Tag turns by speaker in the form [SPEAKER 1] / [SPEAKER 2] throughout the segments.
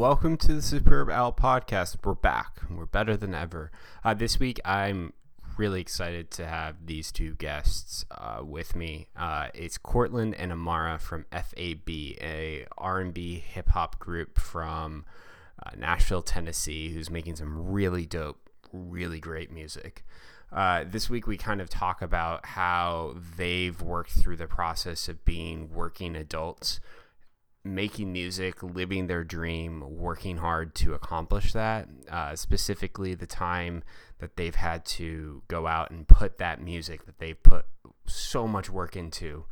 [SPEAKER 1] welcome to the Superb Owl podcast. We're back. We're better than ever. Uh, this week, I'm really excited to have these two guests uh, with me. Uh, it's Cortland and Amara from FAB, a R&B hip hop group from uh, Nashville, Tennessee, who's making some really dope, really great music. Uh, this week, we kind of talk about how they've worked through the process of being working adults making music, living their dream, working hard to accomplish that. Uh, specifically, the time that they've had to go out and put that music that they've put so much work into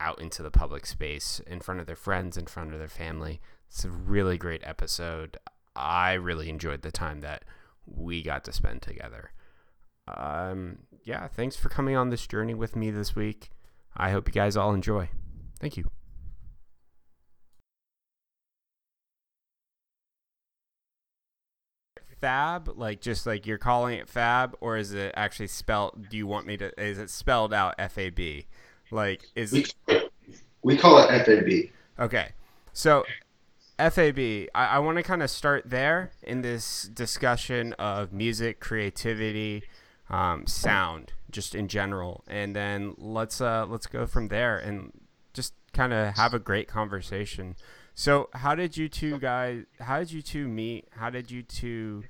[SPEAKER 1] out into the public space in front of their friends, in front of their family. It's a really great episode. I really enjoyed the time that we got to spend together. Um, yeah, thanks for coming on this journey with me this week. I hope you guys all enjoy. Thank you. Fab? Like just like you're calling it fab or is it actually spelled do you want me to is it spelled out fab like is
[SPEAKER 2] we, we call it fab
[SPEAKER 1] okay. So fab i, I want to kind of start there in this discussion of music creativity um, sound just in general. And then let's uh let's go from there and just kind of have a great conversation so, how did you two guys? How did you two meet? How did you two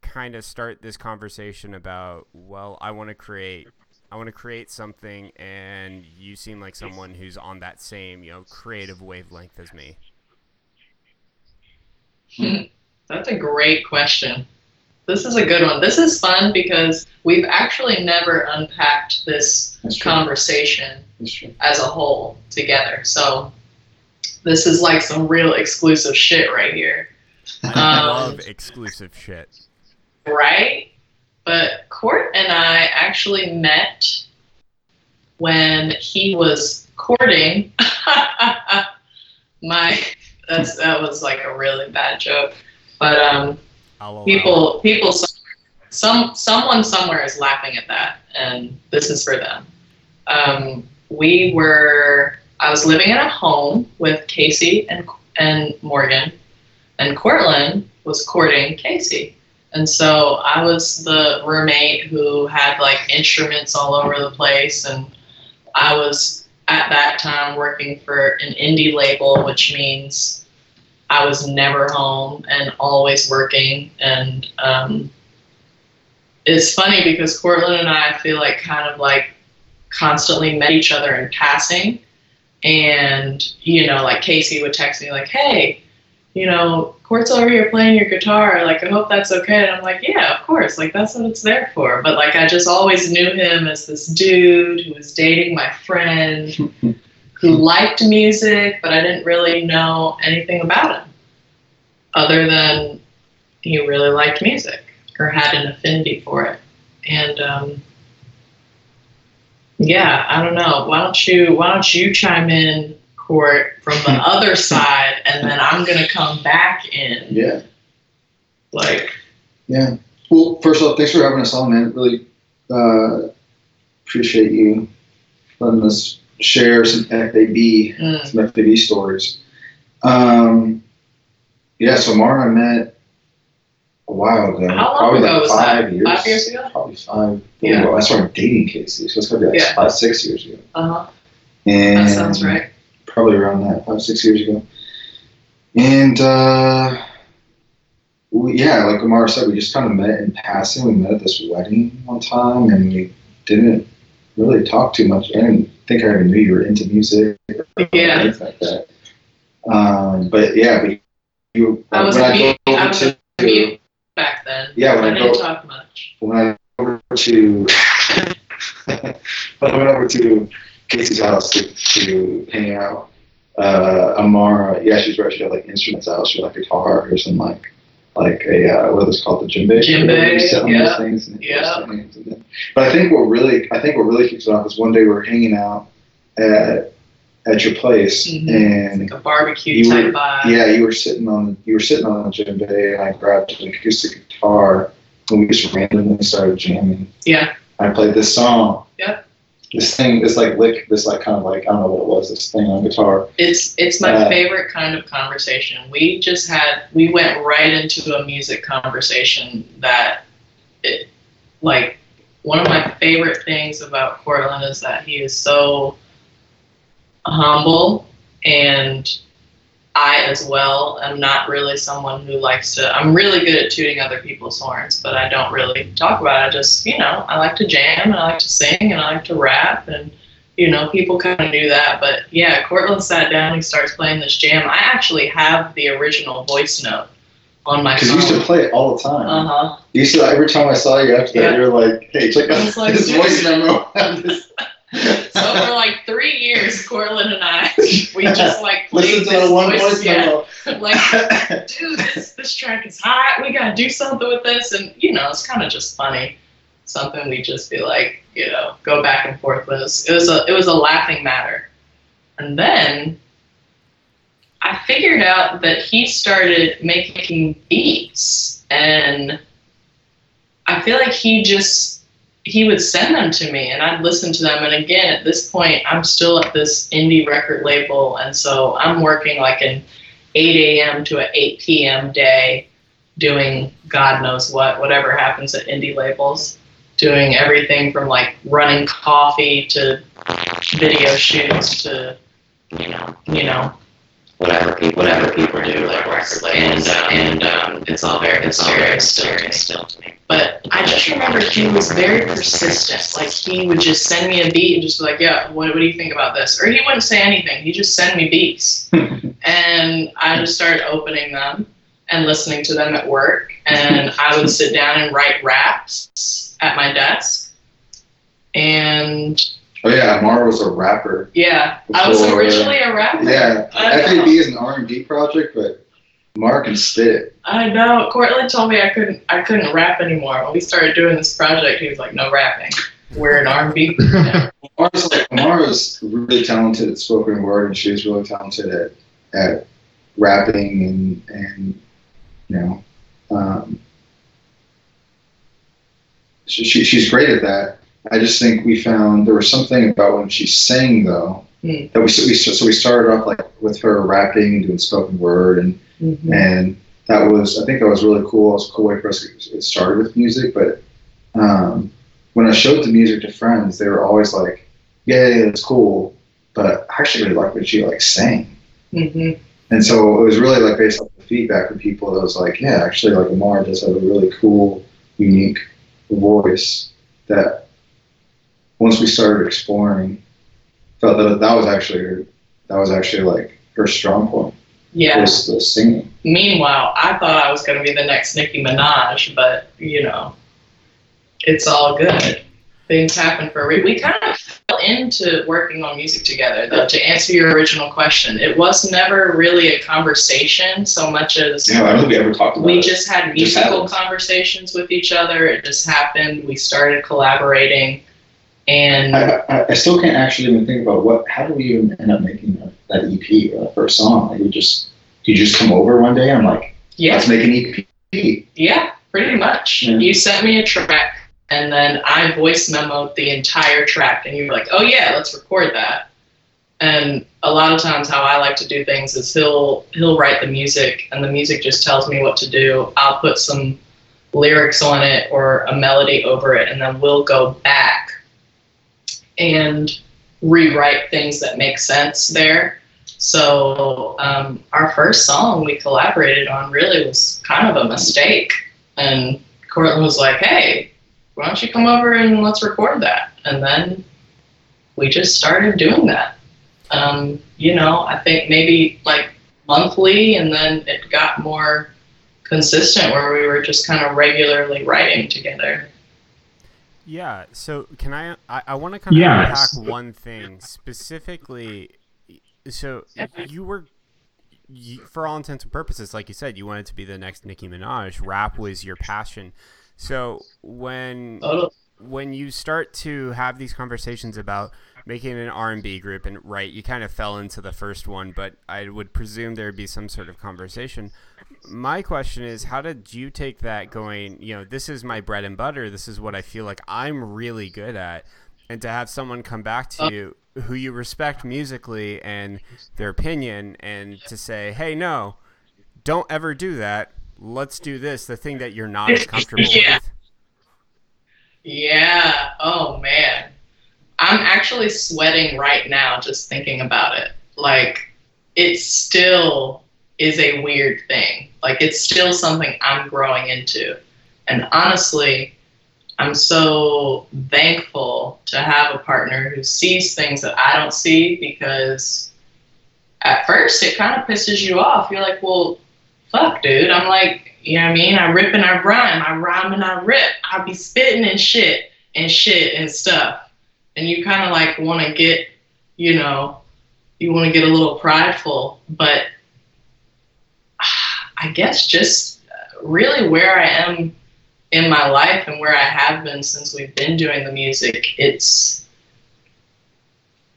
[SPEAKER 1] kind of start this conversation about? Well, I want to create. I want to create something, and you seem like someone who's on that same, you know, creative wavelength as me.
[SPEAKER 3] Hmm. That's a great question. This is a good one. This is fun because we've actually never unpacked this conversation as a whole together. So this is like some real exclusive shit right here.
[SPEAKER 1] Um, I love exclusive shit.
[SPEAKER 3] Right? But Court and I actually met when he was courting my that's that was like a really bad joke. But um people people some someone somewhere is laughing at that and this is for them. Um, we were I was living in a home with Casey and and Morgan, and Cortland was courting Casey. And so I was the roommate who had like instruments all over the place, and I was at that time working for an indie label, which means I was never home and always working. And um, it's funny because Cortland and I, I feel like kind of like constantly met each other in passing and, you know, like Casey would text me, like, hey, you know, Court's over here playing your guitar. Like, I hope that's okay. And I'm like, yeah, of course. Like, that's what it's there for. But, like, I just always knew him as this dude who was dating my friend who liked music, but I didn't really know anything about him other than he really liked music or had an affinity for it. And, um, yeah, I don't know. Why don't you Why don't you chime in, Court, from the other side, and then I'm gonna come back in.
[SPEAKER 2] Yeah.
[SPEAKER 3] Like.
[SPEAKER 2] Yeah. Well, first off, thanks for having us on, man. Really uh, appreciate you letting us share some FAB, mm. some FAB stories. Um, yeah, so Mara I met a while ago.
[SPEAKER 3] How long
[SPEAKER 2] probably
[SPEAKER 3] ago
[SPEAKER 2] like
[SPEAKER 3] was
[SPEAKER 2] five
[SPEAKER 3] that?
[SPEAKER 2] years.
[SPEAKER 3] Five years ago?
[SPEAKER 2] Probably five.
[SPEAKER 3] Yeah.
[SPEAKER 2] Well, I started dating Casey, so it's be like
[SPEAKER 3] Yeah.
[SPEAKER 2] five, six years ago.
[SPEAKER 3] Uh huh.
[SPEAKER 2] And
[SPEAKER 3] That sounds right.
[SPEAKER 2] Probably around that, five, six years ago. And uh, we, yeah, like Amara said, we just kind of met in passing. We met at this wedding one time, and we didn't really talk too much. I didn't think I even knew you were into music or
[SPEAKER 3] Yeah.
[SPEAKER 2] anything like that. Um, but yeah, we, you,
[SPEAKER 3] I was
[SPEAKER 2] when
[SPEAKER 3] a
[SPEAKER 2] I go
[SPEAKER 3] I
[SPEAKER 2] over
[SPEAKER 3] was
[SPEAKER 2] to,
[SPEAKER 3] back then.
[SPEAKER 2] Yeah, when
[SPEAKER 3] I
[SPEAKER 2] I
[SPEAKER 3] didn't
[SPEAKER 2] go-
[SPEAKER 3] talk much.
[SPEAKER 2] when I went over to when I went over to Casey's house to, to hang out, uh, Amara, yeah, she's right. She had like instruments out. She had like guitars and like like a uh, what those called, the djembe.
[SPEAKER 3] Djembe,
[SPEAKER 2] You sit on
[SPEAKER 3] yeah,
[SPEAKER 2] things
[SPEAKER 3] yeah.
[SPEAKER 2] But I think what really, I think what really kicks it off is one day we were hanging out at at your place
[SPEAKER 3] Mhm.
[SPEAKER 2] and
[SPEAKER 3] Like a barbecue
[SPEAKER 2] You
[SPEAKER 3] type
[SPEAKER 2] were-
[SPEAKER 3] vibe.
[SPEAKER 2] yeah, you were sitting on you were sitting on the djembe, and I grabbed an acoustic guitar, and we just randomly started jamming.
[SPEAKER 3] Yeah.
[SPEAKER 2] I played this song.
[SPEAKER 3] Yeah.
[SPEAKER 2] this thing, this like lick, this like kind of like I don't know what it was, this thing on guitar.
[SPEAKER 3] It's it's my uh, favorite kind of conversation. We just had we went right into a music conversation that, it, like, one of my favorite things about Cortland is that he is so humble and I as well am not really someone who likes to. I'm really good at tooting other people's horns, but I don't really talk about it. I just, you know, I like to jam and I like to sing and I like to rap and, you know, people kind of knew that. But yeah, Cortland sat down. And he starts playing this jam. I actually have the original voice note on my.
[SPEAKER 2] Because you used to play it all the time.
[SPEAKER 3] Uh huh.
[SPEAKER 2] You used to every time I saw you after that, yeah. you're like, "Hey, check out like, this voice memo."
[SPEAKER 3] so for like three years, Cortland and I, we just like played this one voice, yeah. like, dude, this this track is hot. We gotta do something with this, and you know, it's kind of just funny. Something we just be like, you know, go back and forth with. It was a it was a laughing matter, and then I figured out that he started making beats, and I feel like he just he would send them to me and I'd listen to them. And again, at this point, I'm still at this indie record label. And so I'm working like an 8 a.m. to an 8 p.m. day doing God knows what, whatever happens at indie labels, doing everything from like running coffee to video shoots to, you know, you know,
[SPEAKER 4] whatever people whatever people do like record labels, and uh, and um, it's all very it's all very still still to me.
[SPEAKER 3] But I just remember he was very persistent. Like he would just send me a beat and just be like, "Yeah, what, what do you think about this?" Or he wouldn't say anything. He just send me beats, and I just started opening them and listening to them at work. And I would sit down and write raps at my desk, and
[SPEAKER 2] Oh yeah, Amara was a rapper.
[SPEAKER 3] Yeah, before, I was originally a rapper.
[SPEAKER 2] Yeah, FAB is an R and B project, but Mark can spit.
[SPEAKER 3] I know. Cortland told me I couldn't. I couldn't rap anymore. When we started doing this project, he was like, "No rapping. We're an R and B."
[SPEAKER 2] Amara's like Amara's really talented at spoken word, and she was really talented at at rapping and and you know, um, she, she's great at that. I just think we found there was something about when she sang though mm. that we, so, we so we started off like with her rapping and doing spoken word and mm-hmm. and that was I think that was really cool. It was a cool way for us to get started with music. But um, when I showed the music to friends, they were always like, "Yeah, yeah, it's cool," but I actually really like when she like sang. Mm-hmm. And so it was really like based on the feedback from people that was like, "Yeah, actually, like Amar does have a really cool, unique voice that once we started exploring, felt that that was actually her, that was actually like her strong point.
[SPEAKER 3] Yeah.
[SPEAKER 2] Was the singing.
[SPEAKER 3] Meanwhile, I thought I was going to be the next Nicki Minaj, but you know, it's all good. Things happen for a reason. We kind of fell into working on music together, though. To answer your original question, it was never really a conversation so much as
[SPEAKER 2] yeah, I don't think we ever talked about
[SPEAKER 3] We it. just had musical just conversations with each other. It just happened. We started collaborating and
[SPEAKER 2] I, I, still can't actually even think about what. How do we even end up making that EP or that uh, first song? Like we just, you just come over one day? I'm like, yeah, let's make an
[SPEAKER 3] EP. Yeah, pretty much. Yeah. You sent me a track, and then I voice memoed the entire track, and you were like, oh yeah, let's record that. And a lot of times, how I like to do things is he'll he'll write the music, and the music just tells me what to do. I'll put some lyrics on it or a melody over it, and then we'll go back and rewrite things that make sense there. So um, our first song we collaborated on really was kind of a mistake, and Cortland was like, "Hey, why don't you come over and let's record that?" And then we just started doing that. Um, you know, I think maybe like monthly, and then it got more consistent where we were just kind of regularly writing together.
[SPEAKER 1] Yeah. So can I? I, I want to kind of yes. unpack one thing specifically. So you were, you, for all intents and purposes, like you said, you wanted to be the next Nicki Minaj. Rap was your passion. So when when you start to have these conversations about making an R&B group and right you kind of fell into the first one but I would presume there'd be some sort of conversation. My question is how did you take that going you know this is my bread and butter this is what i feel like i'm really good at and to have someone come back to uh. you who you respect musically and their opinion and to say hey no don't ever do that. Let's do this the thing that you're not as comfortable yeah. with.
[SPEAKER 3] Yeah. Oh man i'm actually sweating right now just thinking about it like it still is a weird thing like it's still something i'm growing into and honestly I'm so thankful to have a partner who sees things that I don't see because at first it kind of pisses you off. You're like, well, fuck, dude. I'm like, you know what I mean? I rip and I rhyme. I rhyme and I rip. I be spitting and shit and shit and stuff. And you kind of like want to get, you know, you want to get a little prideful. But I guess just uh, really where I am in my life and where I have been since we've been doing the music, it's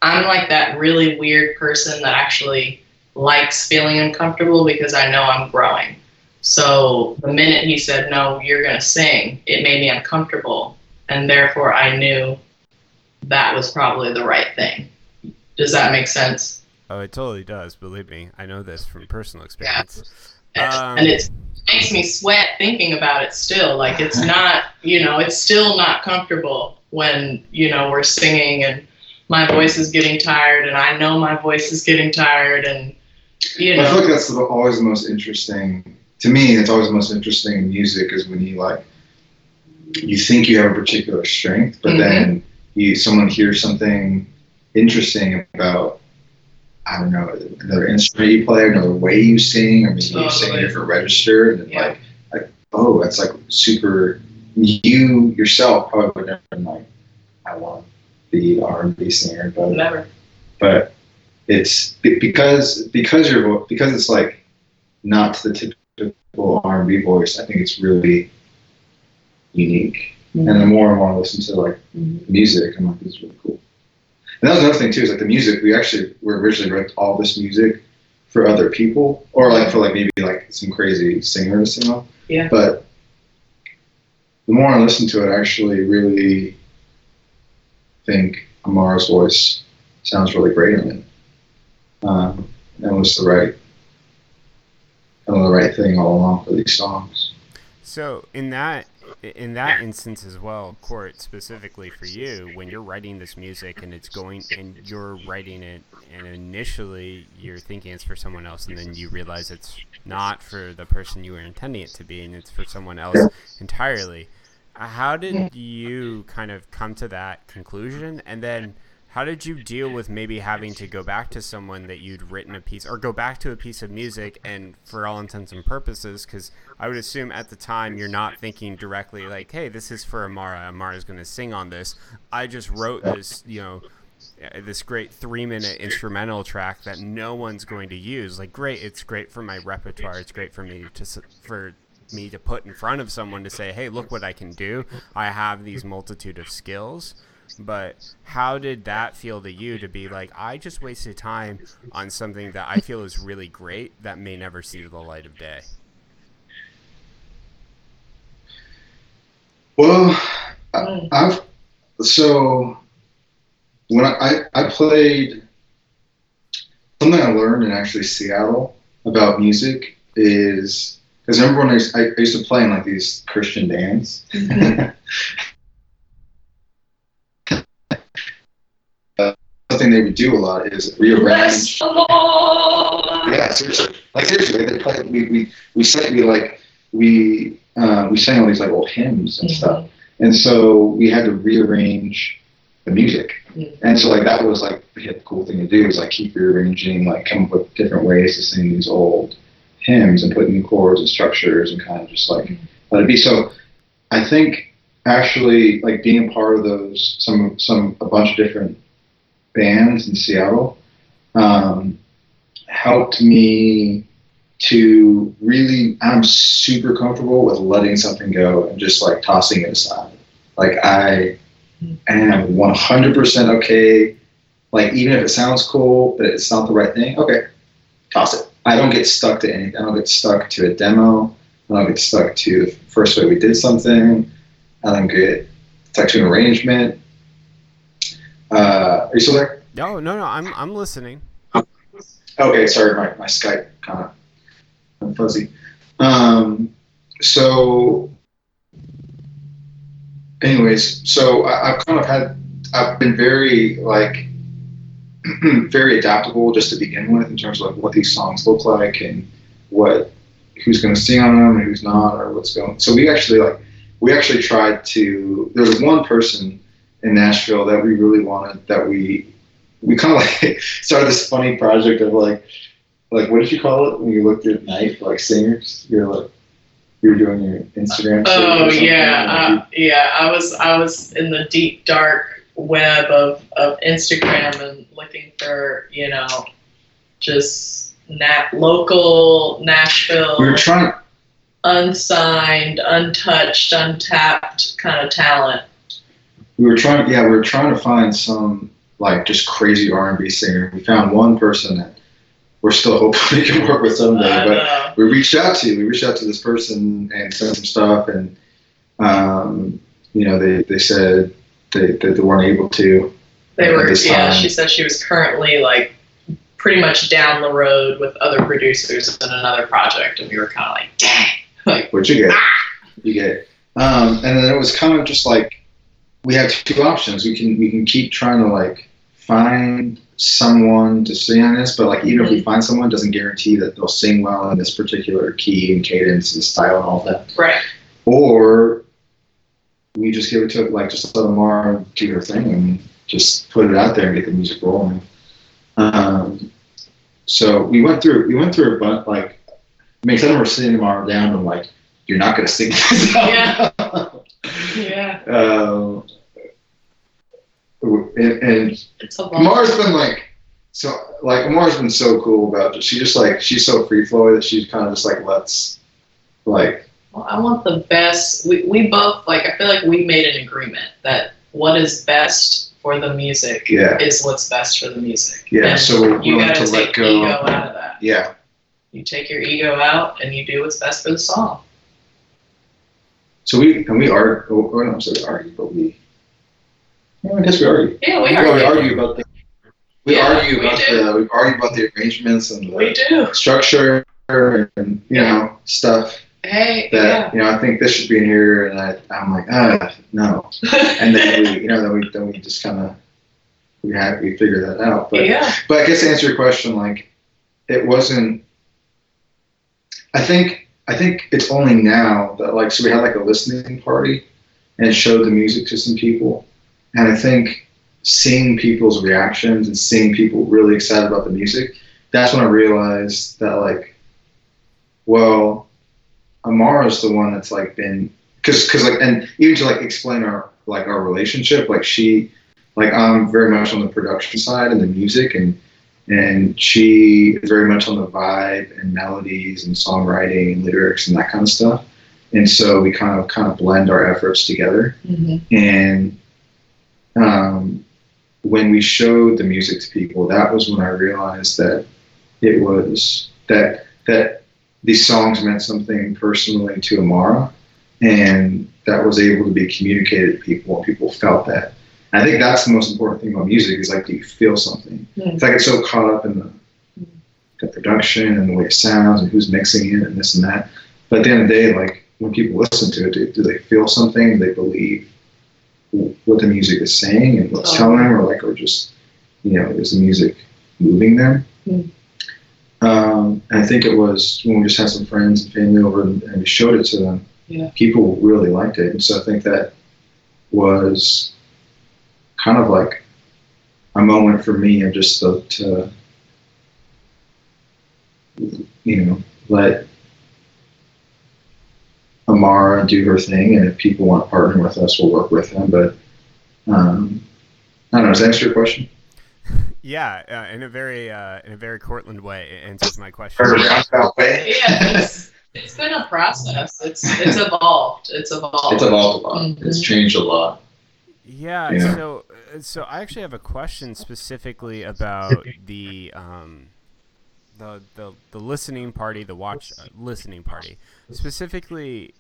[SPEAKER 3] I'm like that really weird person that actually likes feeling uncomfortable because I know I'm growing. So the minute he said, No, you're going to sing, it made me uncomfortable. And therefore, I knew that was probably the right thing. Does that make sense?
[SPEAKER 1] Oh, it totally does. Believe me, I know this from personal experience.
[SPEAKER 3] Yeah. Um, and it's makes me sweat thinking about it still. Like it's not, you know, it's still not comfortable when, you know, we're singing and my voice is getting tired and I know my voice is getting tired and you know.
[SPEAKER 2] I feel like that's always the most interesting to me, it's always the most interesting in music is when you like you think you have a particular strength, but mm-hmm. then you someone hears something interesting about I don't know, another instrument you play, another way you sing, or maybe you sing a different register, and yeah. like, like, oh, that's like super. You yourself probably would never been like, I want to be R and B singer, but
[SPEAKER 3] never.
[SPEAKER 2] But it's because because you're because it's like not the typical R and B voice. I think it's really unique, mm-hmm. and the more I want to listen to like mm-hmm. music, I'm like, this is really cool. And that was another thing too, is like the music. We actually were originally wrote all this music for other people, or like for like maybe like some crazy singer to sing on.
[SPEAKER 3] Yeah.
[SPEAKER 2] But the more I listen to it, I actually really think Amara's voice sounds really great in it. Um, and was the right, and the right thing all along for these songs.
[SPEAKER 1] So in that in that instance as well, Court specifically for you, when you're writing this music and it's going and you're writing it, and initially you're thinking it's for someone else, and then you realize it's not for the person you were intending it to be, and it's for someone else entirely. How did you kind of come to that conclusion, and then? How did you deal with maybe having to go back to someone that you'd written a piece or go back to a piece of music and for all intents and purposes, because I would assume at the time you're not thinking directly like, hey, this is for Amara. Amara's going to sing on this. I just wrote this, you know, uh, this great three minute instrumental track that no one's going to use. Like, great, it's great for my repertoire. It's great for me to, for me to put in front of someone to say, hey, look what I can do. I have these multitude of skills but how did that feel to you to be like, I just wasted time on something that I feel is really great that may never see the light of day?
[SPEAKER 2] Well, I, have so when I, I played something I learned in actually Seattle about music is because I remember when I, I, used to play in like these Christian bands. Mm-hmm. they would do a lot is rearrange. Yeah, seriously. Like seriously, they play. We we we sang we like we uh, we sang all these like old hymns and mm-hmm. stuff, and so we had to rearrange the music. Mm-hmm. And so like that was like the cool thing to do is like keep rearranging, like come up with different ways to sing these old hymns and put new chords and structures and kind of just like mm-hmm. let it be. So I think actually like being a part of those some some a bunch of different bands in Seattle um, helped me to really, I'm super comfortable with letting something go and just like tossing it aside. Like I am 100% okay. Like even if it sounds cool, but it's not the right thing, okay, toss it. I don't get stuck to anything. I don't get stuck to a demo. I don't get stuck to the first way we did something. I don't get stuck to an arrangement. Uh, are you still there?
[SPEAKER 1] No, no, no. I'm I'm listening.
[SPEAKER 2] Okay, sorry, my, my Skype kind of fuzzy. Um, so, anyways, so I, I've kind of had, I've been very like, very adaptable just to begin with in terms of like what these songs look like and what, who's going to sing on them and who's not or what's going. So we actually like, we actually tried to. There was one person in Nashville that we really wanted that we we kind of like started this funny project of like, like what did you call it when you looked at night like singers? You're like, you were doing your Instagram.
[SPEAKER 3] Oh yeah, uh, yeah. I was I was in the deep dark web of of Instagram and looking for you know, just nat local Nashville.
[SPEAKER 2] We were trying.
[SPEAKER 3] Unsigned, untouched, untapped kind of talent.
[SPEAKER 2] We were trying. Yeah, we were trying to find some like just crazy R&B singer. We found one person that we're still hoping we can work with someday. But we reached out to we reached out to this person and sent some stuff, and um, you know they, they said they, that they weren't able to.
[SPEAKER 3] They were yeah. She said she was currently like pretty much down the road with other producers in another project, and we were kind of like, dang, like
[SPEAKER 2] what you get, ah! you get. Um, and then it was kind of just like we have two options. We can we can keep trying to like find someone to sing on this, but like even if we find someone, doesn't guarantee that they'll sing well in this particular key and cadence and style and all that.
[SPEAKER 3] Right.
[SPEAKER 2] Or we just give it to like just let Amara do her thing and just put it out there and get the music rolling. Um, so we went through we went through a bunch like I mean, some were sitting Amara down and like you're not gonna sing this.
[SPEAKER 3] Yeah. yeah.
[SPEAKER 2] Uh, and, and Amar's been like so like Amar's been so cool about it. She just like she's so free flowing that she kind of just like lets like.
[SPEAKER 3] Well, I want the best. We we both like. I feel like we made an agreement that what is best for the music
[SPEAKER 2] yeah.
[SPEAKER 3] is what's best for the music.
[SPEAKER 2] Yeah. And so
[SPEAKER 3] you
[SPEAKER 2] gotta
[SPEAKER 3] to
[SPEAKER 2] take
[SPEAKER 3] go. ego out of that.
[SPEAKER 2] Yeah.
[SPEAKER 3] You take your ego out and you do what's best for the song.
[SPEAKER 2] So we and we argue. Oh, oh no, sorry, argue, but we I guess we argue.
[SPEAKER 3] Yeah, we
[SPEAKER 2] argue.
[SPEAKER 3] We
[SPEAKER 2] argue about the. We
[SPEAKER 3] Yeah,
[SPEAKER 2] argue
[SPEAKER 3] we
[SPEAKER 2] about
[SPEAKER 3] do.
[SPEAKER 2] the. We argue about the arrangements and the
[SPEAKER 3] We do.
[SPEAKER 2] structure and you know stuff
[SPEAKER 3] Hey,
[SPEAKER 2] that you know I think this should be in here and I I'm like ah no and then we you know then we then we just kind of we had we figure that out but
[SPEAKER 3] yeah.
[SPEAKER 2] but I guess to answer your question like it wasn't I think I think it's only now that like so we had like a listening party and showed the music to some people and I think seeing people's reactions and seeing people really excited about the music, that's when I realized that like, well, Amara's the one that's like been because because like and even to like explain our like our relationship, like she like I'm very much on the production side and the music and and she is very much on the vibe and melodies and songwriting and lyrics and that kind of stuff. And so we kind of kind of blend our efforts together.
[SPEAKER 3] Mm-hmm.
[SPEAKER 2] And um, when we showed the music to people, that was when I realized that it was that that these songs meant something personally to Amara, and that was able to be communicated to people, and people felt that. And I think that's the most important thing about music is like, do you feel something?
[SPEAKER 3] Mm.
[SPEAKER 2] It's like it's so caught up in the the production and the way it sounds and who's mixing it and this and that. But at the end of the day, like when people listen to it, do, do they feel something? Do they believe what the music is saying and what's
[SPEAKER 3] Oh.
[SPEAKER 2] telling them, or like, or just, you know, is the music moving them?
[SPEAKER 3] Mm.
[SPEAKER 2] Um, and I think it was when we just had some friends and family over and, and we showed it to them.
[SPEAKER 3] Yeah.
[SPEAKER 2] People really liked it, and so I think that was kind of like a moment for me of just the, to, you know, let Amara do her thing, and if people want to partner with us, we'll work with them. But um, I don't know. Does that answer your question?
[SPEAKER 1] Yeah, uh, in a very uh, in a very Cortland way, it answers my question.
[SPEAKER 2] roundabout way.
[SPEAKER 3] Yeah, it's, it's been a process. It's it's evolved. It's evolved.
[SPEAKER 2] It's evolved a lot.
[SPEAKER 3] Mhm.
[SPEAKER 2] It's changed a lot.
[SPEAKER 1] Yeah,
[SPEAKER 2] Yeah.
[SPEAKER 1] so uh, so I actually have a question specifically about the um the the, the listening party, the watch uh, listening party. Specifically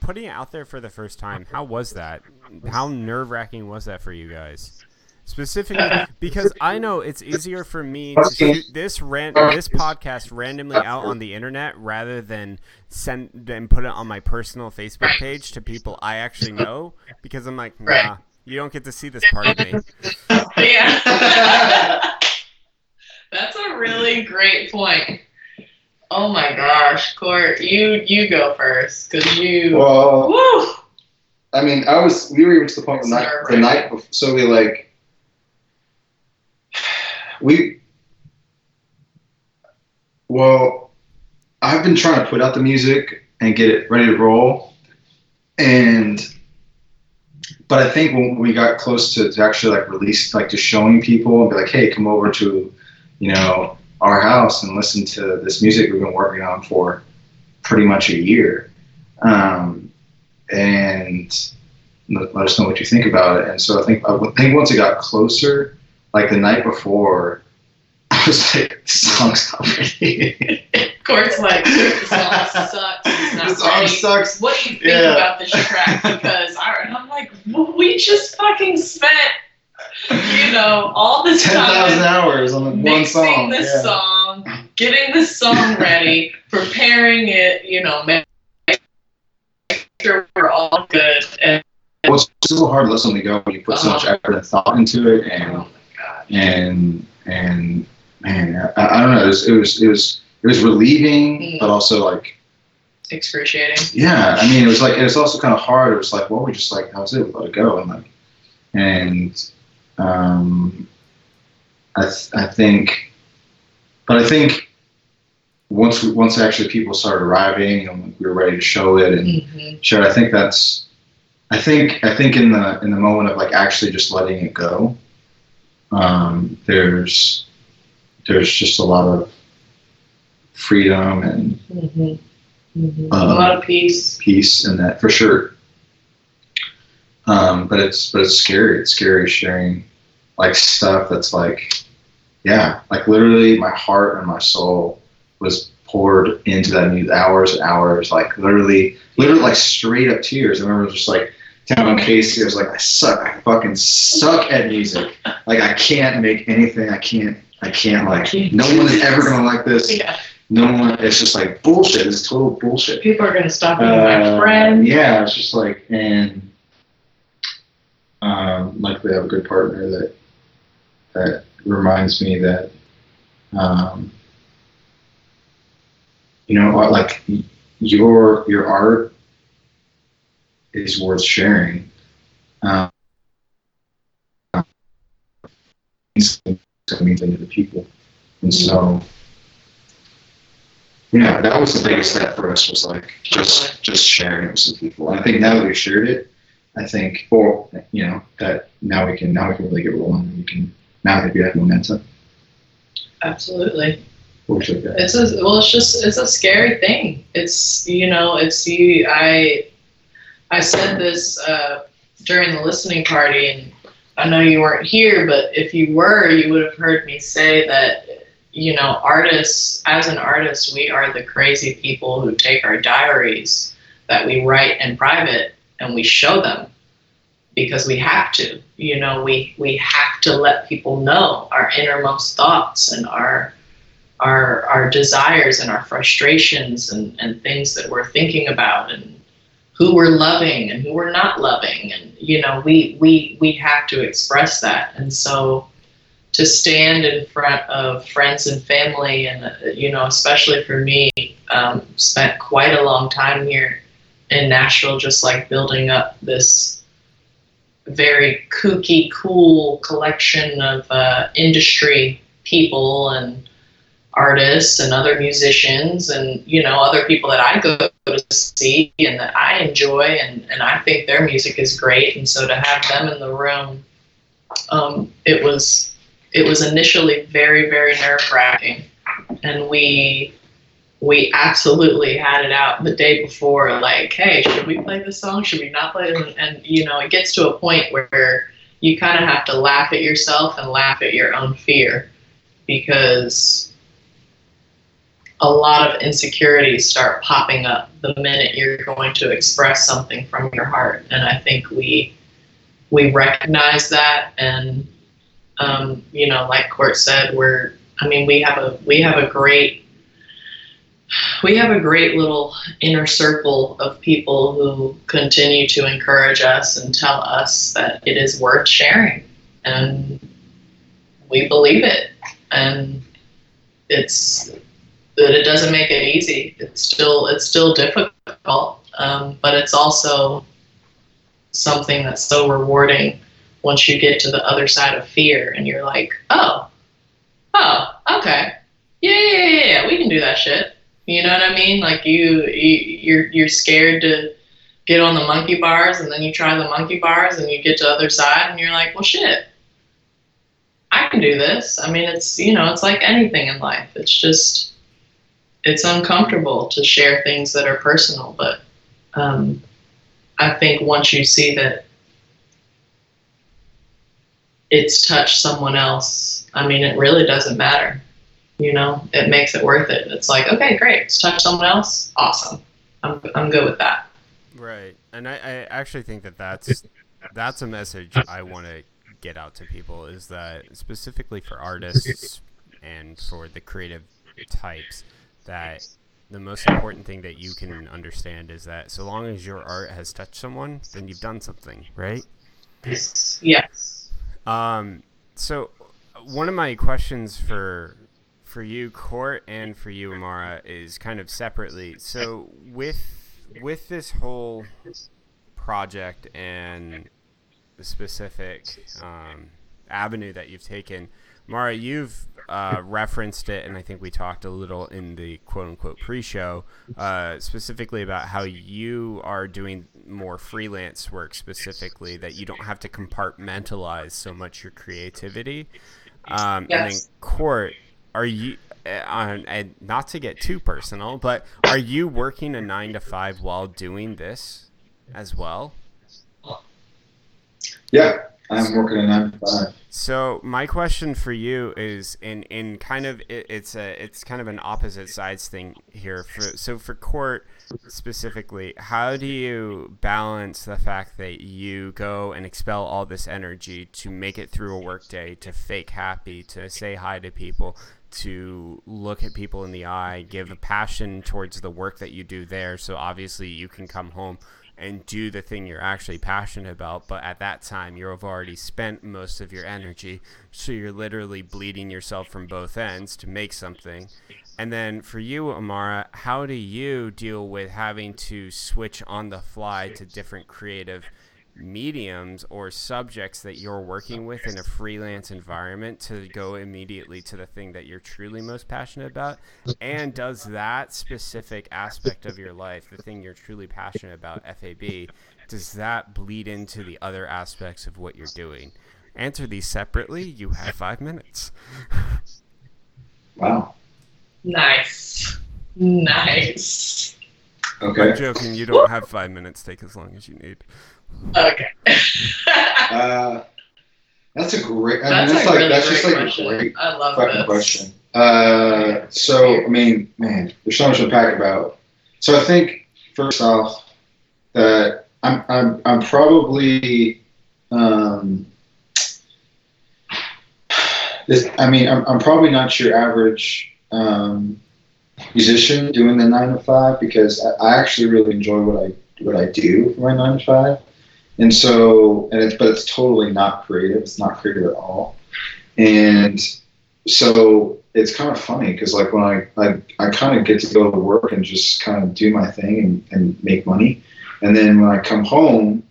[SPEAKER 1] putting it out there for the first time. How was that? How nerve-wracking was that for you guys? specifically because I know it's easier for me to shoot this ran- this podcast randomly out on the internet rather than send and put it on my personal Facebook page to people I actually know because I'm like, nah, you don't get to see this part of me.
[SPEAKER 3] yeah. That's a really great point. Oh my gosh, Court, you you go first because you.
[SPEAKER 2] Well, woo! I mean, I was we were even to the point the night the night before, so we like we well, I've been trying to put out the music and get it ready to roll, and but I think when we got close to, to actually like release, like just showing people and be like, hey, come over to, you know, our house and listen to this music we've been working on for pretty much a year. Um, and let, let, us know what you think about it. And so I think I think once it got closer, like the night before, I was like, "This song's not
[SPEAKER 3] ready." Court's like, "This song sucks. It's not
[SPEAKER 2] this song sucks."
[SPEAKER 3] What do you think yeah. about this track? Because I, I'm like, well, we just fucking spent you know, all this
[SPEAKER 2] 10, time. 10,000 hours on the one song.
[SPEAKER 3] This yeah. song, getting this song ready, preparing it, you know, make sure we're all good. And,
[SPEAKER 2] well, it's so hard to listen to go when you put so much effort and thought into it, and oh and and man, I, I, don't know. It was, it was it was it was relieving, mm. but also like
[SPEAKER 3] excruciating.
[SPEAKER 2] Yeah, I mean, it was like it was also kind of hard. It was like, well, we just like how's it? We let it go, and like, and um, I th- I think, but I think once we, once actually people started arriving and we were ready to show it and mm-hmm. share, I think that's I think I think in the in the moment of like actually just letting it go, um, there's there's just a lot of freedom and
[SPEAKER 3] mm-hmm. Mm-hmm. Um, a lot of peace.
[SPEAKER 2] Peace in that for sure. Um, but it's but it's scary. It's scary sharing like stuff that's like, yeah, like literally my heart and my soul was poured into that music hours and hours, like literally, literally like straight up tears. I remember just like telling Casey, I was like, I suck, I fucking suck at music. Like I can't make anything. I can't, I can't like, no one is ever gonna like this.
[SPEAKER 3] Yeah.
[SPEAKER 2] No one, it's just like bullshit. It's total bullshit.
[SPEAKER 3] People are gonna stop being uh, my friend.
[SPEAKER 2] Yeah, it's just like, and um, luckily I have a good partner that that reminds me that um, you know like your your art is worth sharing. Um, to the people. And so yeah that was the biggest step for us was like just just sharing it with some people. And i think now that we've shared it i think or you know that now we can now we can really get rolling we can now that you have momentum.
[SPEAKER 3] Absolutely. It's a, well, it's just it's a scary thing. It's you know, it's you. I I said this uh, during the listening party, and I know you weren't here, but if you were, you would have heard me say that you know, artists as an artist, we are the crazy people who take our diaries that we write in private and we show them because we have to. You know, we we have to let people know our innermost thoughts and our our our desires and our frustrations and, and things that we're thinking about and who we're loving and who we're not loving and you know we we we have to express that and so to stand in front of friends and family and you know especially for me um, spent quite a long time here in Nashville just like building up this very kooky, cool collection of uh, industry people and artists and other musicians and you know other people that I go to see and that I enjoy and, and I think their music is great. And so to have them in the room um, it was it was initially very very nerve wracking and we we absolutely had it out the day before like hey should we play this song? Should we not play it? And, and you know it gets to a point where you kind of have to laugh at yourself and laugh at your own fear because a lot of insecurities start popping up the minute you're going to express something from your heart. And i think we we recognize that and Um, you know, like Court said, we're I mean we have a we have a great we have a great little inner circle of people who continue to encourage us and tell us that it is worth sharing. And we believe it. And it's that it doesn't make it easy. It's still it's still difficult um, but it's also something that's so rewarding once you get to the other side of fear and you're like oh oh okay. Yeah yeah yeah, yeah. we can do that shit you know what I mean? Like you, you you're you're scared to get on the monkey bars, and then you try the monkey bars, and you get to the other side, and you're like, well, shit, I can do this. I mean, it's you know, it's like anything in life. It's just it's uncomfortable to share things that are personal, but um, I think once you see that it's touched someone else, I mean, it really doesn't matter you know, it makes it worth it. It's like, okay, great, let's touch someone else. Awesome. I'm, I'm good with that.
[SPEAKER 1] Right. And I, I actually think that that's, that's a message I want to get out to people is that specifically for artists and for the creative types that the most important thing that you can understand is that so long as your art has touched someone, then you've done something, right?
[SPEAKER 3] Yes.
[SPEAKER 1] Um, so one of my questions for for you, Court, and for you, Amara, is kind of separately. So with with this whole project and the specific um, avenue that you've taken, Mara, you've uh, referenced it, and I think we talked a little in the quote unquote pre show, uh, specifically about how you are doing more freelance work, specifically, that you don't have to compartmentalize so much your creativity. Um, yes. And in Court, are you uh, and not to get too personal, but are you working a nine to five while doing this as well?
[SPEAKER 2] Yeah, I'm working a nine to five.
[SPEAKER 1] So my question for you is in in kind of it, it's a it's kind of an opposite sides thing here. For so for court specifically, how do you balance the fact that you go and expel all this energy to make it through a workday, to fake happy, to say hi to people, to look at people in the eye, give a passion towards the work that you do there. So obviously you can come home and do the thing you're actually passionate about. But at that time, you've already spent most of your energy. So you're literally bleeding yourself from both ends to make something. And then for you, Amara, how do you deal with having to switch on the fly to different creative mediums or subjects that you're working with in a freelance environment to go immediately to the thing that you're truly most passionate about? And does that specific aspect of your life, the thing you're truly passionate about, FAB, does that bleed into the other aspects of what you're doing? Answer these separately. You have five minutes.
[SPEAKER 2] wow.
[SPEAKER 3] Nice. Nice.
[SPEAKER 2] Okay.
[SPEAKER 1] I'm joking. You don't have five minutes. Take as long as you need.
[SPEAKER 3] Okay.
[SPEAKER 2] uh, that's a great. I that's mean, that's like really that's just like question. a great I love fucking this. question. Uh, so I mean, man, there's so much to pack about. So I think first off that I'm I'm I'm probably um, this, I mean I'm I'm probably not your average um, musician doing the nine to five because I, I actually really enjoy what I what I do for my nine to five. And so, and it's, but it's totally not creative. It's not creative at all. And so it's kind of funny because like when I, I, I kind of get to go to work and just kind of do my thing and, and make money. And then when I come home,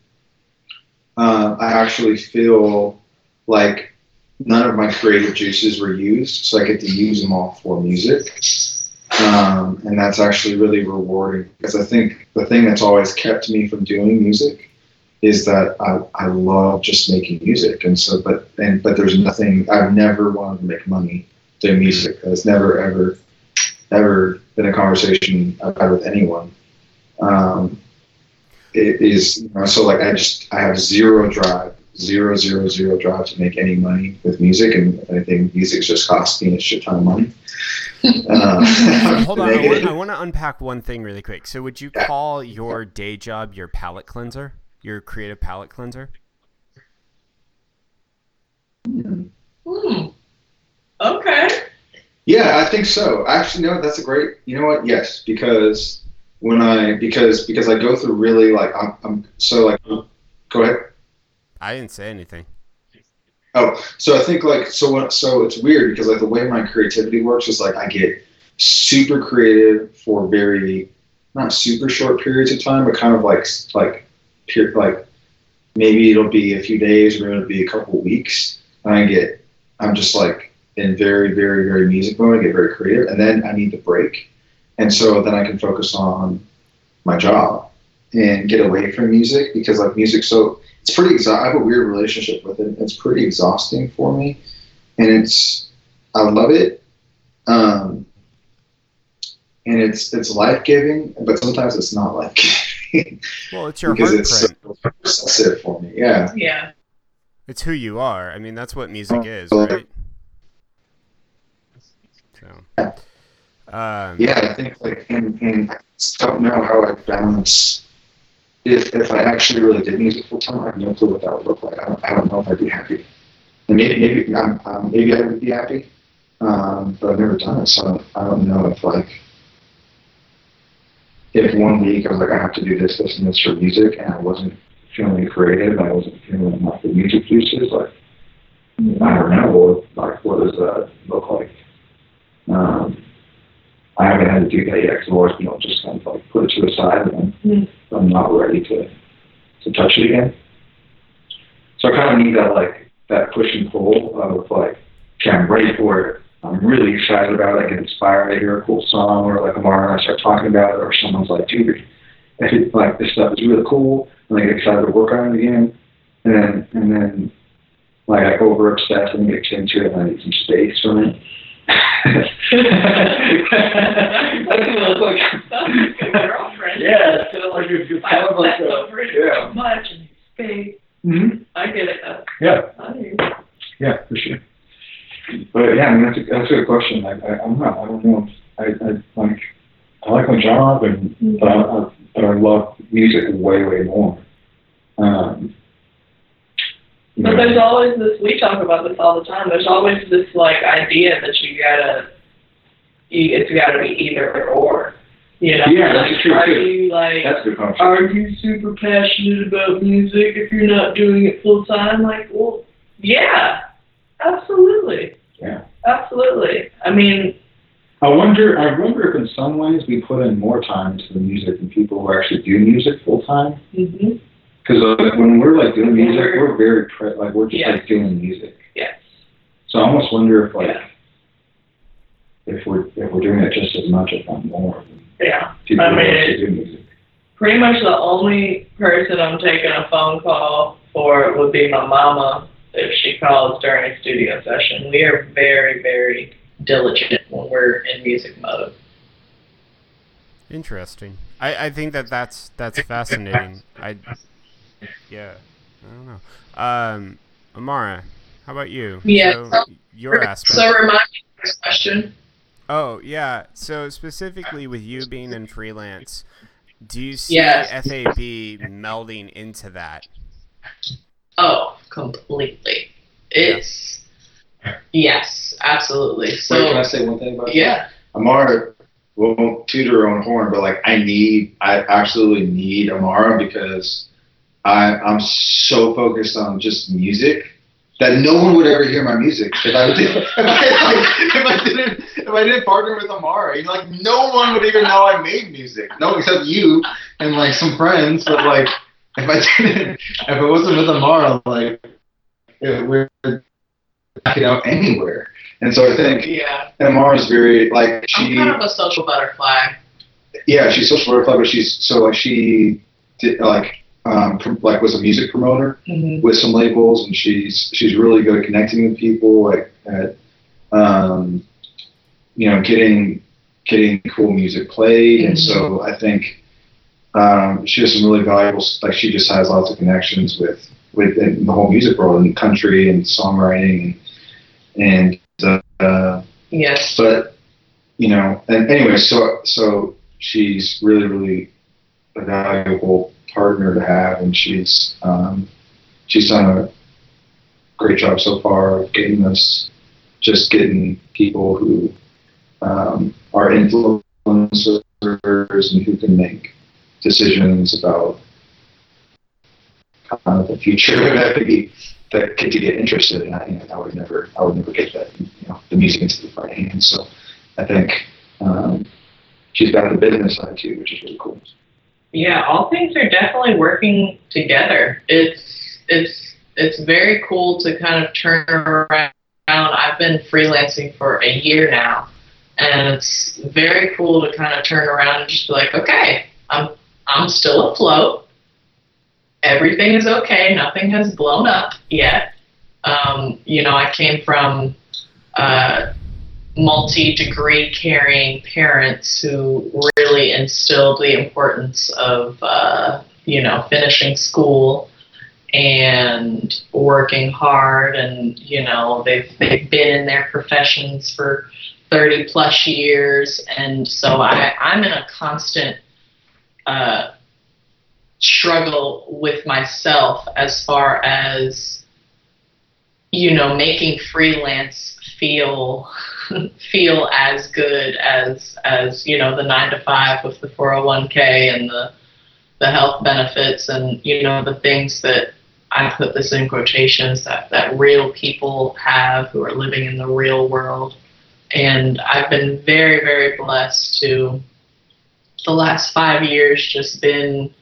[SPEAKER 2] uh, I actually feel like none of my creative juices were used. So I get to use them all for music. Um, and that's actually really rewarding because I think the thing that's always kept me from doing music is that I, I love just making music. And so but and but there's nothing I've never wanted to make money doing music. It's never ever ever been a conversation I've had with anyone. Um, it is you know, so like I just I have zero drive zero zero zero drive to make any money with music. And I think music's just costing me a shit ton of money.
[SPEAKER 1] Uh, hold on I want, I want to unpack one thing really quick. So would you call your day job your palate cleanser your creative palate cleanser? Hmm. Okay.
[SPEAKER 2] Yeah, I think so. Actually, no, that's a great. You know what? Yes, because when I because because I go through really like I'm, I'm so like go ahead.
[SPEAKER 1] I didn't say anything.
[SPEAKER 2] Oh, so I think like so what so it's weird because like the way my creativity works is like I get super creative for very not super short periods of time, but kind of like like like maybe it'll be a few days or it'll be a couple weeks, and I get I'm just like in very very very music mode. I get very creative, and then I need the break, and so then I can focus on my job and get away from music because like music so it's pretty exhausting. I have a weird relationship with it. It's pretty exhausting for me, and it's I love it, um, and it's it's life giving, but sometimes it's not life giving.
[SPEAKER 1] Well, it's your because it's so
[SPEAKER 2] obsessive for me. Yeah.
[SPEAKER 3] Yeah.
[SPEAKER 1] It's who you are. I mean, that's what music is, right? So.
[SPEAKER 2] Um, yeah, I think like in, in I don't know how I balance if, if I actually really did music full time, I have no clue what that would look like. I don't, I don't know if I'd be happy. And maybe maybe um, um, maybe I would be happy, um, but I've never done it, so I don't know if like if one week I was like I have to do this, this, and this for music, and I wasn't feeling creative, I wasn't feeling like the music juices, like I don't know, like what does that look like? Um, I haven't had to do that yet because I've always been able to just kind of like put it to the side and mm. I'm not ready to to touch it again. So I kind of need that like that push and pull of like, okay, I'm ready for it. I'm really excited about it. I get inspired. I hear a cool song or like tomorrow and I start talking about it or someone's like, dude, I think like this stuff is really cool and I get excited to work on it again. And then and then like I over obsess and get into it and I need some space from it. I
[SPEAKER 3] feel like a girlfriend.
[SPEAKER 2] Yeah, I feel like you're, you're kind of like a,
[SPEAKER 3] over it yeah. so much and space.
[SPEAKER 2] Mm-hmm.
[SPEAKER 3] I get it.
[SPEAKER 2] Though. Yeah. Yeah, for sure. But yeah, I mean that's a that's a good question. I, I I'm not I don't know. I I like I like my job and mm-hmm. but I, I but I love music way way more. Um,
[SPEAKER 3] but there's always this. We talk about this all the time. There's always this like idea that you gotta, you, it's gotta be either or. You know,
[SPEAKER 2] yeah, that's
[SPEAKER 3] like,
[SPEAKER 2] true
[SPEAKER 3] are
[SPEAKER 2] too.
[SPEAKER 3] you like,
[SPEAKER 2] that's good concept.
[SPEAKER 3] are you super passionate about music if you're not doing it full time? Like, well, yeah, absolutely.
[SPEAKER 2] Yeah.
[SPEAKER 3] Absolutely. I mean.
[SPEAKER 2] I wonder. I wonder if in some ways we put in more time into the music than people who actually do music full time.
[SPEAKER 3] Mm-hmm.
[SPEAKER 2] Because uh, when we're like doing music, we're very pre- like we're just like doing music.
[SPEAKER 3] Yes.
[SPEAKER 2] So I almost wonder if like yeah. if we're if we're doing it just as much, if not more.
[SPEAKER 3] Yeah.
[SPEAKER 2] People
[SPEAKER 3] I mean,
[SPEAKER 2] do music.
[SPEAKER 3] Pretty much the only person I'm taking a phone call for would be my mama if she calls during a studio session. We are very, very diligent when we're in music mode.
[SPEAKER 1] Interesting. I, I think that that's that's fascinating. I yeah, I don't know. Um, Amara, how about you?
[SPEAKER 3] Yeah.
[SPEAKER 1] So, your aspect.
[SPEAKER 3] So remind me of this question.
[SPEAKER 1] Oh yeah. So specifically with you being in freelance, do you see
[SPEAKER 3] yes.
[SPEAKER 1] FAB melding into that?
[SPEAKER 3] Oh, completely. It's yeah. yes, absolutely. So
[SPEAKER 2] Wait, can I say one thing about
[SPEAKER 3] yeah.
[SPEAKER 2] that? Amara won't toot her own horn, but like I need, I absolutely need Amara because I, I'm so focused on just music that no one would ever hear my music if I did if I, like, if I didn't if I didn't partner with Amara. You know, like no one would even know I made music. No, except you and like some friends. But like if I didn't, if it wasn't with Amara, like it would you know anywhere. And so I think
[SPEAKER 3] yeah,
[SPEAKER 2] Amara's very like she.
[SPEAKER 3] I'm kind of a social butterfly.
[SPEAKER 2] Yeah, she's social butterfly, but she's so like she did like um, like was a music promoter
[SPEAKER 3] mm-hmm.
[SPEAKER 2] with some labels, and she's she's really good at connecting with people, like at um, you know getting getting cool music played, mm-hmm. and so mm-hmm. I think um, she has some really valuable like she just has lots of connections with with the whole music world and country and songwriting and and uh,
[SPEAKER 3] yes,
[SPEAKER 2] but you know, and anyway, so so she's really really a valuable partner to have, and she's um, she's done a great job so far of getting us just getting people who um, are influencers and who can make decisions about of the future of FAB that kids get interested in. I, you know, I would never, I would never get that, you know, the music into the right hands. So I think um, she's got the business side too, which is really cool.
[SPEAKER 3] Yeah, all things are definitely working together. It's it's it's very cool to kind of turn around. I've been freelancing for a year now, and it's very cool to kind of turn around and just be like, okay, I'm I'm still afloat. Everything is okay. Nothing has blown up yet. Um, you know, I came from uh, multi-degree carrying parents who really instilled the importance of uh, you know finishing school and working hard and you know they've they've been in their professions for 30 plus years and so I, I'm in a constant uh, struggle with myself as far as you know making freelance feel feel as good as as you know the nine to five with the 401k and the the health benefits and you know the things that I put this in quotations that that real people have who are living in the real world. And I've been very very blessed to the last five years just been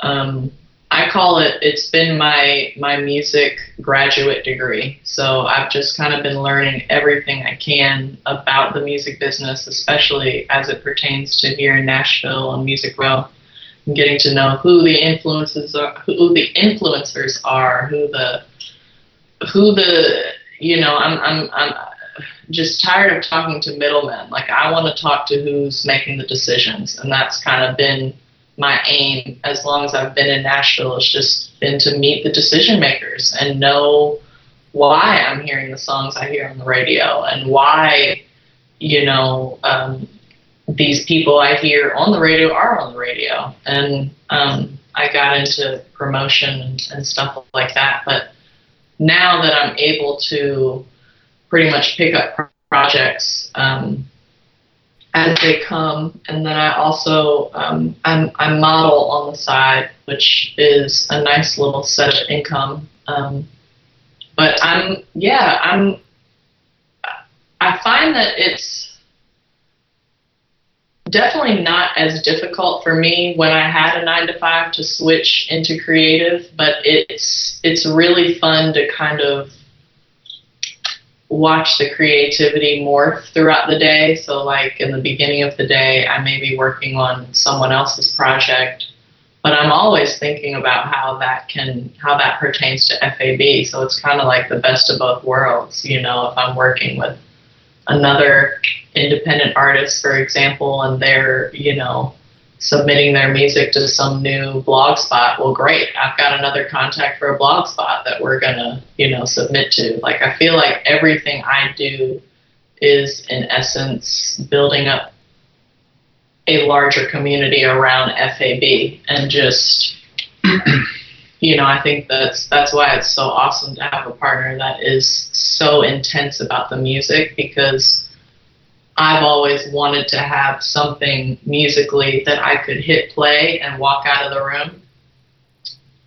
[SPEAKER 3] um, I call it it's been my my music graduate degree. So I've just kind of been learning everything I can about the music business, especially as it pertains to here in Nashville and Music Row. And getting to know who the influences are, who the influencers are, who the who the you know, I'm I'm I'm just tired of talking to middlemen. Like I want to talk to who's making the decisions, and that's kind of been my aim as long as I've been in Nashville It's just been to meet the decision makers and know why I'm hearing the songs I hear on the radio and why, you know, um, these people I hear on the radio are on the radio. And um, I got into promotion and, and stuff like that. But now that I'm able to pretty much pick up projects, um, as they come. And then I also um, I'm, I model on the side, which is a nice little set of income. Um, but I'm yeah I'm I find that it's definitely not as difficult for me when I had a nine to five to switch into creative, but it's it's really fun to kind of watch the creativity morph throughout the day. So, like in the beginning of the day, I may be working on someone else's project, but I'm always thinking about how that can how that pertains to FAB. So it's kind of like the best of both worlds. You know, if I'm working with another independent artist, for example, and they're you know submitting their music to some new blog spot, well, great. I've got another contact for a blog spot that we're to, you know, submit to. Like, I feel like everything I do is, in essence, building up a larger community around FAB and just, you know, I think that's that's why it's so awesome to have a partner that is so intense about the music because I've always wanted to have something musically that I could hit play and walk out of the room.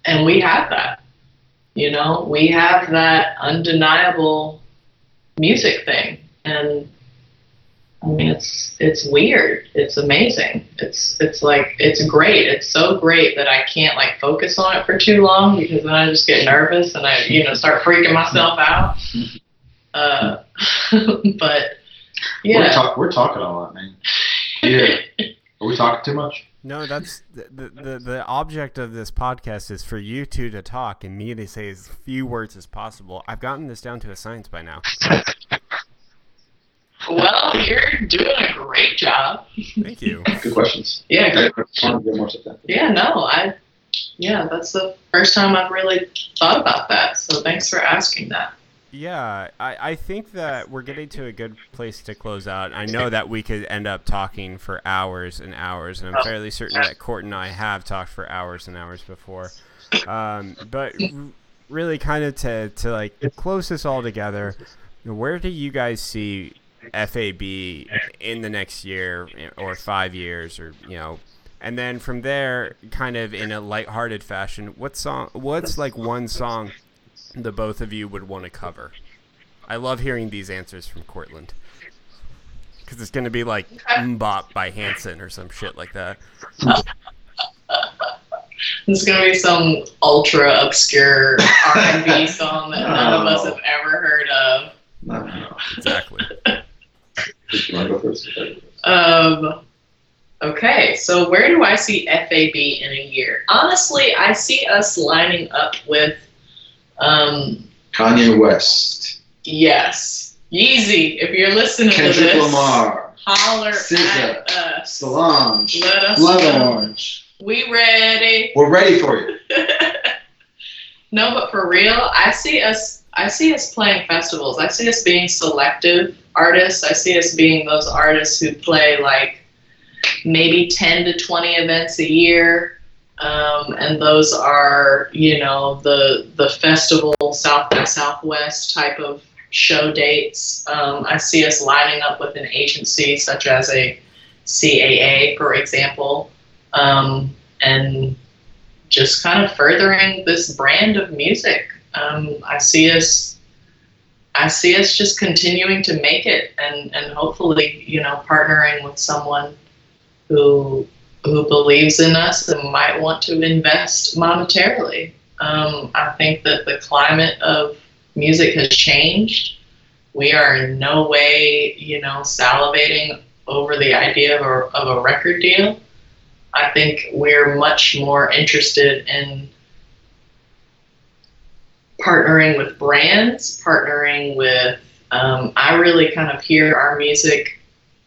[SPEAKER 3] And we have that. You know, we have that undeniable music thing. And I mean it's it's weird. It's amazing. It's it's like it's great. It's so great that I can't like focus on it for too long because then I just get nervous and I, you know, start freaking myself out. Uh, but yeah.
[SPEAKER 2] We're, talk, we're talking a lot, man. Yeah. Are we talking too much?
[SPEAKER 1] No, that's the, the the object of this podcast is for you two to talk and me to say as few words as possible. I've gotten this down to a science by now.
[SPEAKER 3] Well, you're doing a great job.
[SPEAKER 1] Thank you.
[SPEAKER 2] Good questions.
[SPEAKER 3] Yeah. Yeah, no, I yeah, that's the first time I've really thought about that. So thanks for asking that.
[SPEAKER 1] Yeah, I, I think that we're getting to a good place to close out. I know that we could end up talking for hours and hours, and I'm fairly certain that Court and I have talked for hours and hours before. Um, but really, kind of to, to like close this all together, where do you guys see FAB in the next year or five years, or you know, and then from there, kind of in a lighthearted fashion, what song? What's like one song the both of you would want to cover? I love hearing these answers from Cortland because it's going to be like "MMMBop" by Hanson or some shit like that.
[SPEAKER 3] It's gonna be some ultra obscure R and B song that none of us have ever heard of.
[SPEAKER 2] No.
[SPEAKER 1] Exactly.
[SPEAKER 2] You wanna go first?
[SPEAKER 3] Um, okay, so where do I see FAB in a year? Honestly, I see us lining up with, um,
[SPEAKER 2] Kanye West,
[SPEAKER 3] yes, Yeezy. If you're listening to this.
[SPEAKER 2] Kendrick Lamar,
[SPEAKER 3] holler
[SPEAKER 2] SZA,
[SPEAKER 3] at us.
[SPEAKER 2] Solange,
[SPEAKER 3] Let us
[SPEAKER 2] Blood
[SPEAKER 3] know.
[SPEAKER 2] Orange.
[SPEAKER 3] We ready?
[SPEAKER 2] We're ready for you.
[SPEAKER 3] no, but for real, I see us. I see us playing festivals. I see us being selective artists. I see us being those artists who play like maybe ten to twenty events a year, um, and those are you know the the festival South by Southwest type of show dates. Um, I see us lining up with an agency such as a CAA, for example, um, and just kind of furthering this brand of music. Um, I see us, I see us just continuing to make it, and and hopefully, you know, partnering with someone who who believes in us and might want to invest monetarily. Um, I think that the climate of music has changed. We are in no way, you know, salivating over the idea of a, of a record deal. I think we're much more interested in partnering with brands, partnering with. Um, I really kind of hear our music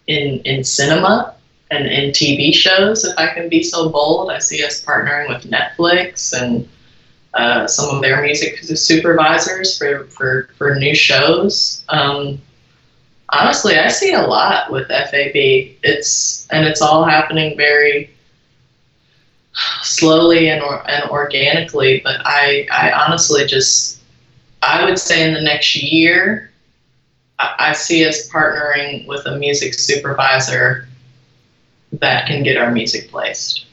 [SPEAKER 3] in in cinema and in TV shows. If I can be so bold, I see us partnering with Netflix and uh, some of their music supervisors for for, for new shows. Um, honestly, I see a lot with FAB. It's and it's all happening very slowly and or, and organically. But I I honestly just I would say in the next year, I, I see us partnering with a music supervisor that can get our music placed.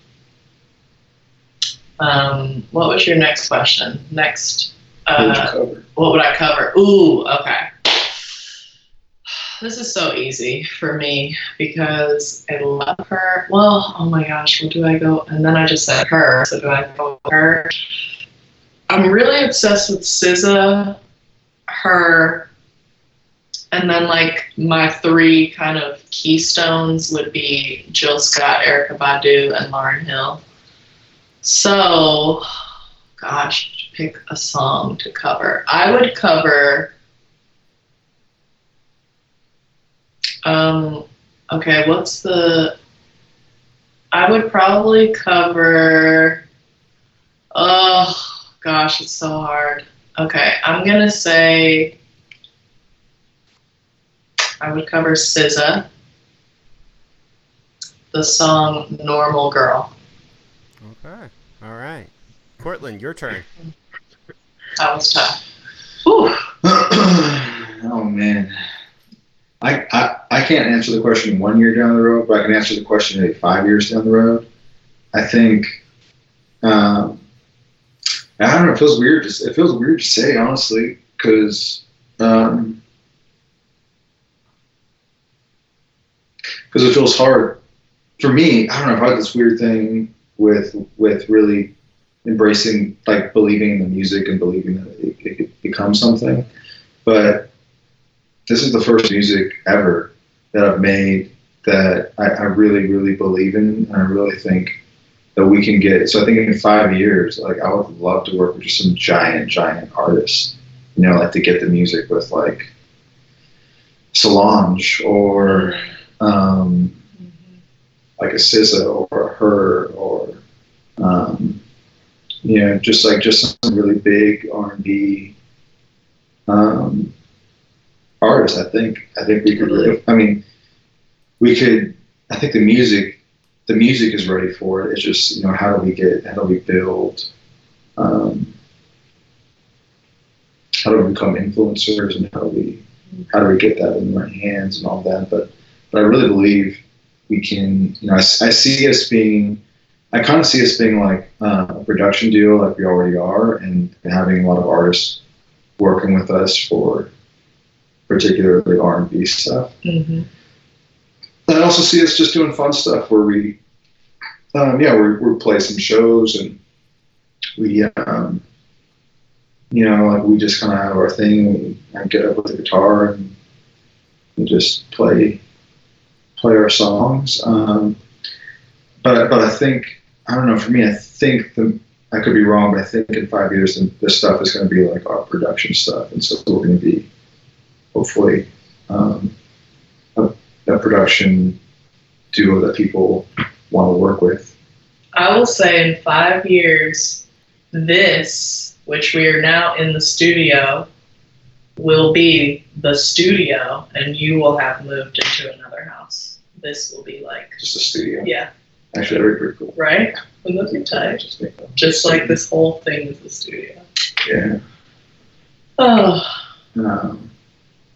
[SPEAKER 3] Um, what was your next question? Next,
[SPEAKER 2] would
[SPEAKER 3] uh,
[SPEAKER 2] cover?
[SPEAKER 3] what would I cover? Ooh, okay. This is so easy for me because I love her. Well, oh my gosh, what do I go? And then I just said her, so do I go her? I'm really obsessed with SZA, her, and then like my three kind of keystones would be Jill Scott, Erykah Badu, and Lauryn Hill. So, gosh, pick a song to cover. I would cover. Um, okay, what's the. I would probably cover. Oh, gosh, it's so hard. Okay, I'm gonna say. I would cover SZA. The song Normal Girl.
[SPEAKER 1] Okay. All right. Cortland, your turn.
[SPEAKER 3] That was tough. Whew.
[SPEAKER 2] oh man, I, I I can't answer the question one year down the road, but I can answer the question maybe five years down the road. I think. Um, I don't know. It feels weird. To, it feels weird to say honestly, because um, because it feels hard for me. I don't know. I've had this weird thing with with really embracing like believing in the music and believing that it, it could become something. But this is the first music ever that I've made that I, I really, really believe in, and I really think that we can get. So I think in five years, like I would love to work with just some giant, giant artists. You know, like to get the music with like Solange or um, like a SZA or a her or um, you know, just like just some really big R and B um, artists. I think I think we could. Really, I mean, we could. I think the music, the music is ready for it. It's just you know how do we get how do we build, um, how do we become influencers and how do we how do we get that in the right hands and all that. But but I really believe we can. You know, I, I see us being. I kind of see us being like uh, a production deal, like we already are, and having a lot of artists working with us for particularly R and B stuff.
[SPEAKER 3] Mm-hmm.
[SPEAKER 2] I also see us just doing fun stuff where we, um, yeah, we we play some shows and we, um, you know, like we just kind of have our thing. I get up with the guitar and we just play play our songs. Um, but but I think I don't know. For me, I think the I could be wrong, but I think in five years, this stuff is going to be like our production stuff, and so we're going to be hopefully um, a, a production duo that people want to work with.
[SPEAKER 3] I will say in five years, this, which we are now in the studio, will be the studio, and you will have moved into another house. This will be like
[SPEAKER 2] just a studio.
[SPEAKER 3] Yeah.
[SPEAKER 2] Actually, that'd be pretty cool.
[SPEAKER 3] Right? Wouldn't that be tight? Just, just like this whole thing is a studio.
[SPEAKER 2] Yeah.
[SPEAKER 3] Oh.
[SPEAKER 2] Um,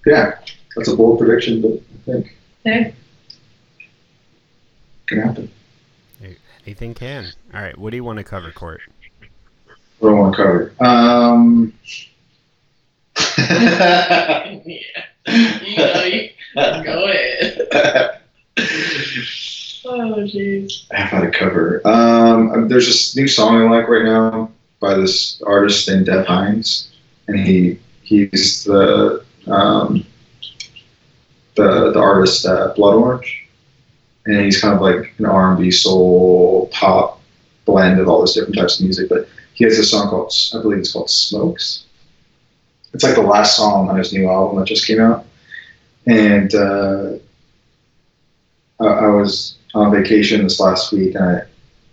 [SPEAKER 2] yeah, that's a bold prediction, but I think
[SPEAKER 3] hey.
[SPEAKER 2] can happen.
[SPEAKER 1] Anything can. All right, what do you want to cover, Court?
[SPEAKER 2] What do I want to cover? Um,
[SPEAKER 3] yeah. You know, you, go ahead. Oh, jeez.
[SPEAKER 2] I have had a cover. Um, there's this new song I like right now by this artist named Dev Hynes, and he he's the um, the the artist uh, Blood Orange, and he's kind of like an R&B soul pop blend of all those different types of music. But he has a song called I believe it's called Smokes. It's like the last song on his new album that just came out, and uh, I, I was on vacation this last week and I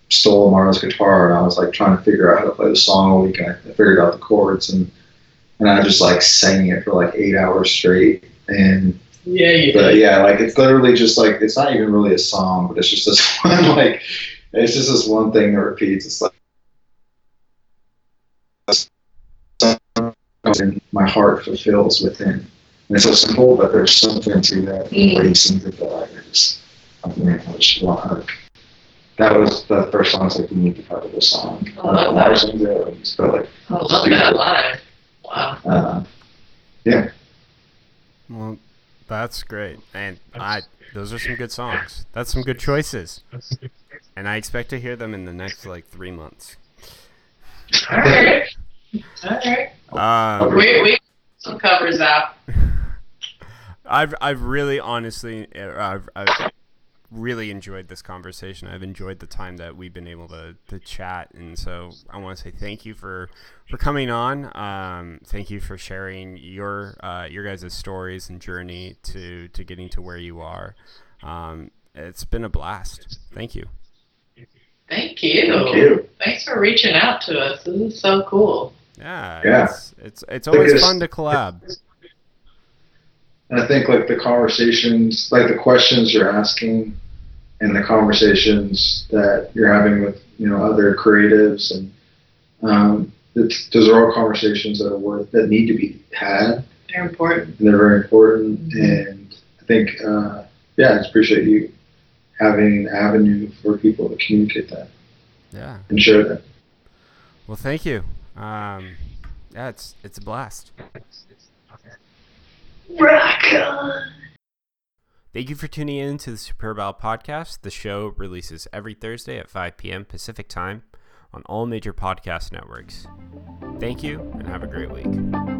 [SPEAKER 2] stole Amara's guitar and I was like trying to figure out how to play the song all week and I figured out the chords and and I just like sang it for like eight hours straight and
[SPEAKER 3] yeah you
[SPEAKER 2] but did. yeah like it's literally just like it's not even really a song but it's just this one like it's just this one thing that repeats it's like my heart fulfills within and it's so simple but there's something to that mm. way he sings it that I just that was the first song I was like, we need to cover this song.
[SPEAKER 3] I love that.
[SPEAKER 2] Was there, so like,
[SPEAKER 3] I love that live. Wow. Uh,
[SPEAKER 2] yeah.
[SPEAKER 1] Well, that's great, and I those are some good songs. That's some good choices, and I expect to hear them in the next like three months.
[SPEAKER 3] All right. All right. Um, wait, wait, some covers out.
[SPEAKER 1] I've I've really honestly I've, I've really enjoyed this conversation. I've enjoyed the time that we've been able to, to chat, and so I want to say thank you for for coming on. Um, thank you for sharing your uh, your guys' stories and journey to to getting to where you are. Um, it's been a blast. Thank you.
[SPEAKER 3] Thank you.
[SPEAKER 2] Thank you.
[SPEAKER 3] Thanks for reaching out to us. This is so cool.
[SPEAKER 1] Yeah. Yeah. It's it's, it's always fun to collab.
[SPEAKER 2] And I think like the conversations, like the questions you're asking, and the conversations that you're having with you know other creatives and um, those are all conversations that are worth that need to be had.
[SPEAKER 3] They're important.
[SPEAKER 2] And they're very important, mm-hmm. and I think uh, yeah, I just appreciate you having an avenue for people to communicate that.
[SPEAKER 1] Yeah.
[SPEAKER 2] And share that.
[SPEAKER 1] Well, thank you. Um, yeah, it's it's a blast.
[SPEAKER 3] Rock on.
[SPEAKER 1] Thank you for tuning in to the Superb Owl podcast. The show releases every Thursday at 5 p.m. Pacific time on all major podcast networks. Thank you and have a great week.